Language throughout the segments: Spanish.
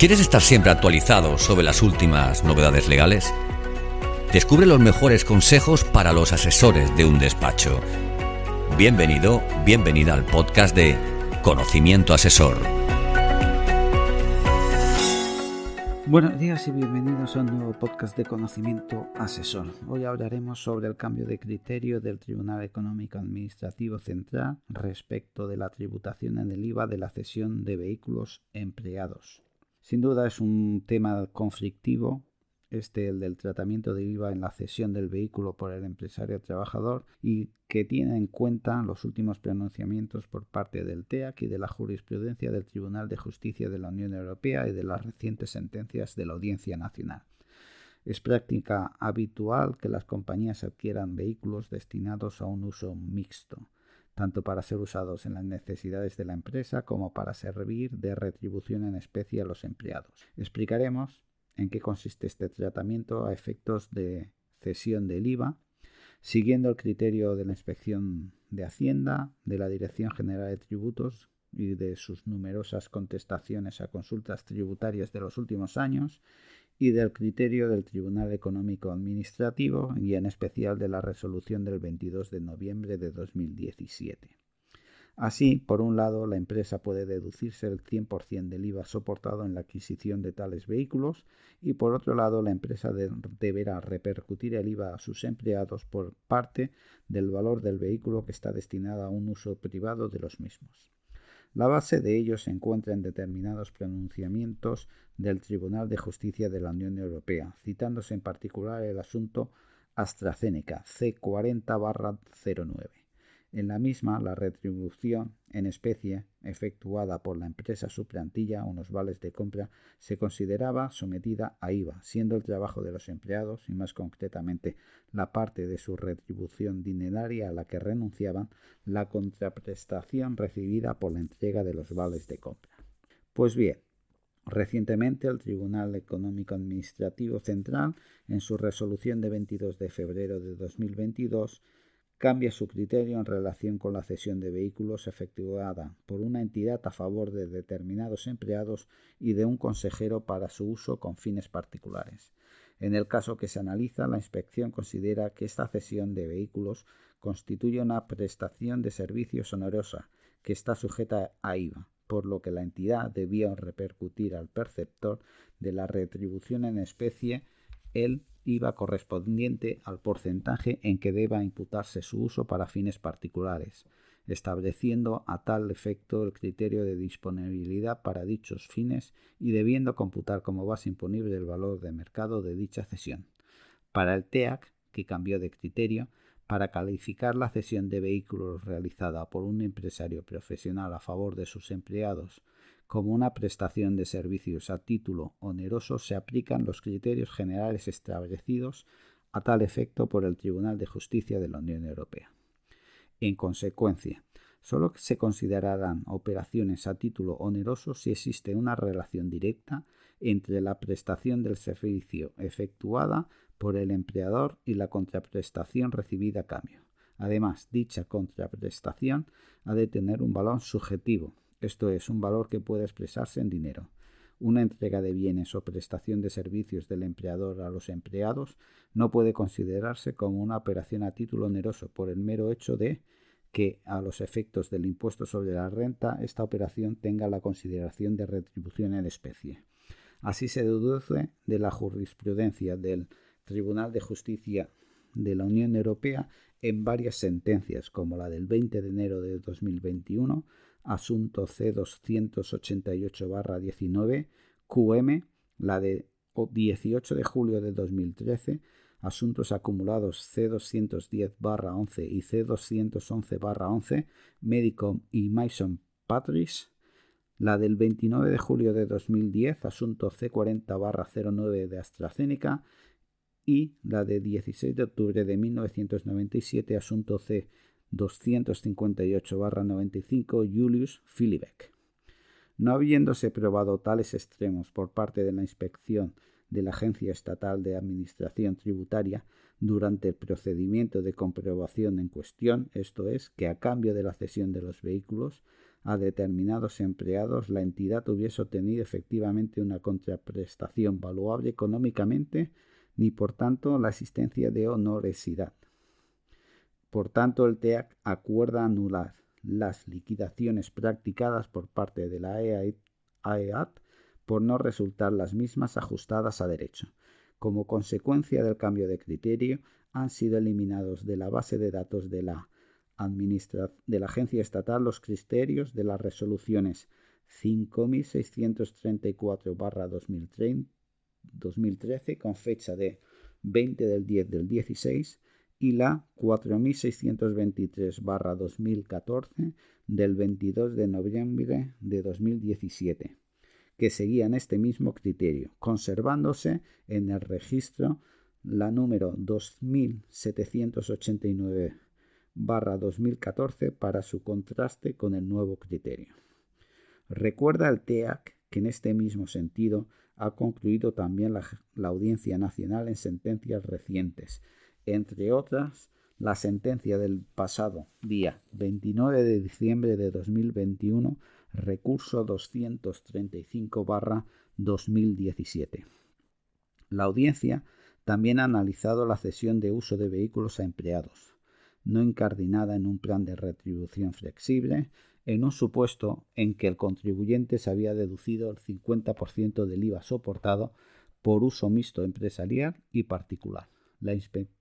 ¿Quieres estar siempre actualizado sobre las últimas novedades legales? Descubre los mejores consejos para los asesores de un despacho. Bienvenido, bienvenida al podcast de Conocimiento Asesor. Buenos días y bienvenidos a un nuevo podcast de Conocimiento Asesor. Hoy hablaremos sobre el cambio de criterio del Tribunal Económico Administrativo Central respecto de la tributación en el IVA de la cesión de vehículos empleados. Sin duda es un tema conflictivo, este el del tratamiento de IVA en la cesión del vehículo por el empresario trabajador y que tiene en cuenta los últimos pronunciamientos por parte del TEAC y de la jurisprudencia del Tribunal de Justicia de la Unión Europea y de las recientes sentencias de la Audiencia Nacional. Es práctica habitual que las compañías adquieran vehículos destinados a un uso mixto tanto para ser usados en las necesidades de la empresa como para servir de retribución en especie a los empleados. Explicaremos en qué consiste este tratamiento a efectos de cesión del IVA, siguiendo el criterio de la inspección de Hacienda, de la Dirección General de Tributos y de sus numerosas contestaciones a consultas tributarias de los últimos años y del criterio del Tribunal Económico Administrativo y en especial de la resolución del 22 de noviembre de 2017. Así, por un lado, la empresa puede deducirse el 100% del IVA soportado en la adquisición de tales vehículos y por otro lado, la empresa deberá repercutir el IVA a sus empleados por parte del valor del vehículo que está destinado a un uso privado de los mismos. La base de ello se encuentra en determinados pronunciamientos del Tribunal de Justicia de la Unión Europea, citándose en particular el asunto AstraZeneca C40-09 en la misma, la retribución en especie efectuada por la empresa suplantilla, unos vales de compra, se consideraba sometida a IVA, siendo el trabajo de los empleados, y más concretamente la parte de su retribución dineraria a la que renunciaban, la contraprestación recibida por la entrega de los vales de compra. Pues bien, Recientemente, el Tribunal Económico Administrativo Central, en su resolución de 22 de febrero de 2022, cambia su criterio en relación con la cesión de vehículos efectuada por una entidad a favor de determinados empleados y de un consejero para su uso con fines particulares. En el caso que se analiza, la inspección considera que esta cesión de vehículos constituye una prestación de servicios onerosa que está sujeta a IVA, por lo que la entidad debía repercutir al perceptor de la retribución en especie el Correspondiente al porcentaje en que deba imputarse su uso para fines particulares, estableciendo a tal efecto el criterio de disponibilidad para dichos fines y debiendo computar como base imponible el valor de mercado de dicha cesión. Para el TEAC, que cambió de criterio, para calificar la cesión de vehículos realizada por un empresario profesional a favor de sus empleados como una prestación de servicios a título oneroso se aplican los criterios generales establecidos a tal efecto por el Tribunal de Justicia de la Unión Europea. En consecuencia, solo se considerarán operaciones a título oneroso si existe una relación directa entre la prestación del servicio efectuada por el empleador y la contraprestación recibida a cambio. Además, dicha contraprestación ha de tener un valor subjetivo, esto es, un valor que puede expresarse en dinero. Una entrega de bienes o prestación de servicios del empleador a los empleados no puede considerarse como una operación a título oneroso por el mero hecho de que, a los efectos del impuesto sobre la renta, esta operación tenga la consideración de retribución en especie. Así se deduce de la jurisprudencia del Tribunal de Justicia de la Unión Europea en varias sentencias, como la del 20 de enero de 2021, asunto C288-19, QM, la de 18 de julio de 2013, asuntos acumulados C210-11 y C211-11, Medicom y Mason Patris, la del 29 de julio de 2010, asunto C40-09 de AstraZeneca, y la de 16 de octubre de 1997, asunto C 258-95 Julius Philibeck. No habiéndose probado tales extremos por parte de la inspección de la Agencia Estatal de Administración Tributaria durante el procedimiento de comprobación en cuestión, esto es, que a cambio de la cesión de los vehículos, a determinados empleados, la entidad hubiese obtenido efectivamente una contraprestación valuable económicamente, ni por tanto la existencia de honorosidad. Por tanto, el TEAC acuerda anular las liquidaciones practicadas por parte de la AEAT por no resultar las mismas ajustadas a derecho. Como consecuencia del cambio de criterio, han sido eliminados de la base de datos de la, de la agencia estatal los criterios de las resoluciones 5634-2013 con fecha de 20 del 10 del 16 y la 4623-2014 del 22 de noviembre de 2017 que seguían este mismo criterio, conservándose en el registro la número 2789 2014 para su contraste con el nuevo criterio. Recuerda el TEAC que en este mismo sentido ha concluido también la, la Audiencia Nacional en sentencias recientes, entre otras la sentencia del pasado día 29 de diciembre de 2021 recurso 235-2017. La audiencia también ha analizado la cesión de uso de vehículos a empleados, no incardinada en un plan de retribución flexible, en un supuesto en que el contribuyente se había deducido el 50% del IVA soportado por uso mixto empresarial y particular. La inspección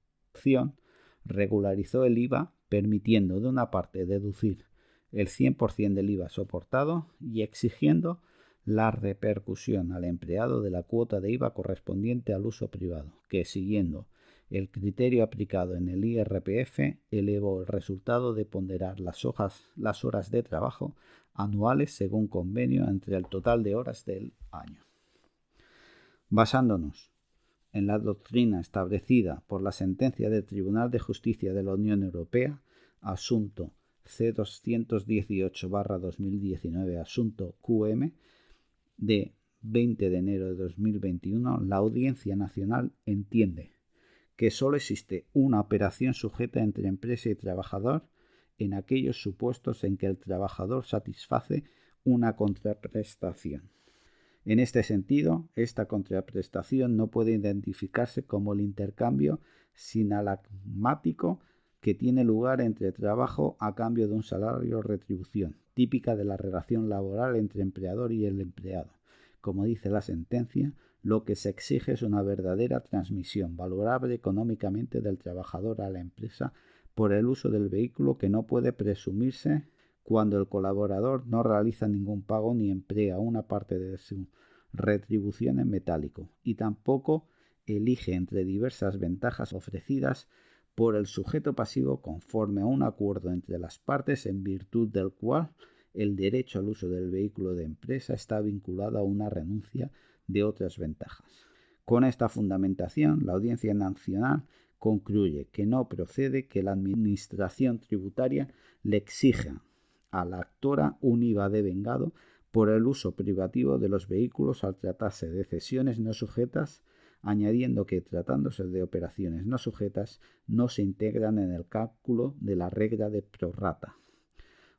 regularizó el IVA permitiendo de una parte deducir el 100% del IVA soportado y exigiendo la repercusión al empleado de la cuota de IVA correspondiente al uso privado, que siguiendo el criterio aplicado en el IRPF elevó el resultado de ponderar las, hojas, las horas de trabajo anuales según convenio entre el total de horas del año. Basándonos en la doctrina establecida por la sentencia del Tribunal de Justicia de la Unión Europea, asunto C218-2019 asunto QM de 20 de enero de 2021, la Audiencia Nacional entiende que sólo existe una operación sujeta entre empresa y trabajador en aquellos supuestos en que el trabajador satisface una contraprestación. En este sentido, esta contraprestación no puede identificarse como el intercambio sinalagmático que tiene lugar entre trabajo a cambio de un salario o retribución, típica de la relación laboral entre empleador y el empleado. Como dice la sentencia, lo que se exige es una verdadera transmisión valorable económicamente del trabajador a la empresa por el uso del vehículo que no puede presumirse cuando el colaborador no realiza ningún pago ni emplea una parte de su retribución en metálico y tampoco elige entre diversas ventajas ofrecidas por el sujeto pasivo conforme a un acuerdo entre las partes en virtud del cual el derecho al uso del vehículo de empresa está vinculado a una renuncia de otras ventajas. Con esta fundamentación, la Audiencia Nacional concluye que no procede que la Administración tributaria le exija a la actora un IVA devengado por el uso privativo de los vehículos al tratarse de cesiones no sujetas añadiendo que tratándose de operaciones no sujetas no se integran en el cálculo de la regla de prorata.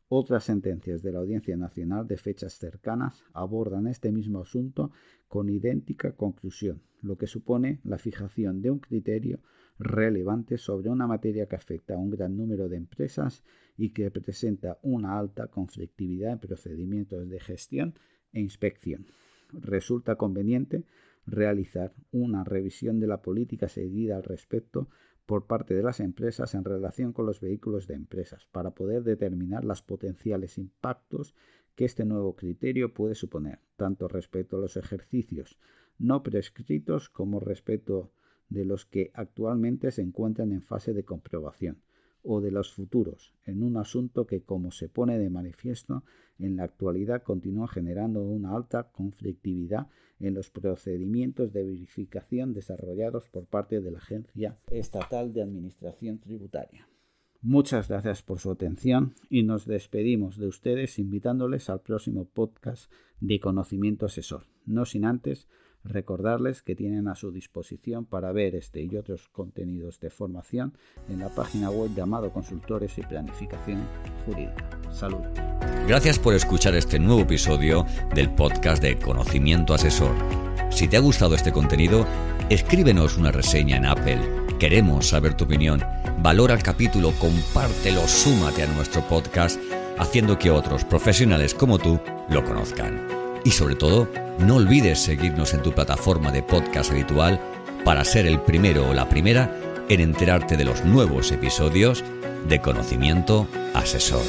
Otras sentencias de la Audiencia Nacional de fechas cercanas abordan este mismo asunto con idéntica conclusión, lo que supone la fijación de un criterio relevante sobre una materia que afecta a un gran número de empresas y que presenta una alta conflictividad en procedimientos de gestión e inspección. Resulta conveniente realizar una revisión de la política seguida al respecto por parte de las empresas en relación con los vehículos de empresas para poder determinar los potenciales impactos que este nuevo criterio puede suponer, tanto respecto a los ejercicios no prescritos como respecto de los que actualmente se encuentran en fase de comprobación o de los futuros, en un asunto que, como se pone de manifiesto, en la actualidad continúa generando una alta conflictividad en los procedimientos de verificación desarrollados por parte de la Agencia Estatal de Administración Tributaria. Muchas gracias por su atención y nos despedimos de ustedes invitándoles al próximo podcast de Conocimiento Asesor, no sin antes Recordarles que tienen a su disposición para ver este y otros contenidos de formación en la página web llamado Consultores y Planificación Jurídica. Salud. Gracias por escuchar este nuevo episodio del podcast de Conocimiento Asesor. Si te ha gustado este contenido, escríbenos una reseña en Apple. Queremos saber tu opinión. Valora el capítulo, compártelo, súmate a nuestro podcast, haciendo que otros profesionales como tú lo conozcan. Y sobre todo, no olvides seguirnos en tu plataforma de podcast habitual para ser el primero o la primera en enterarte de los nuevos episodios de Conocimiento Asesor.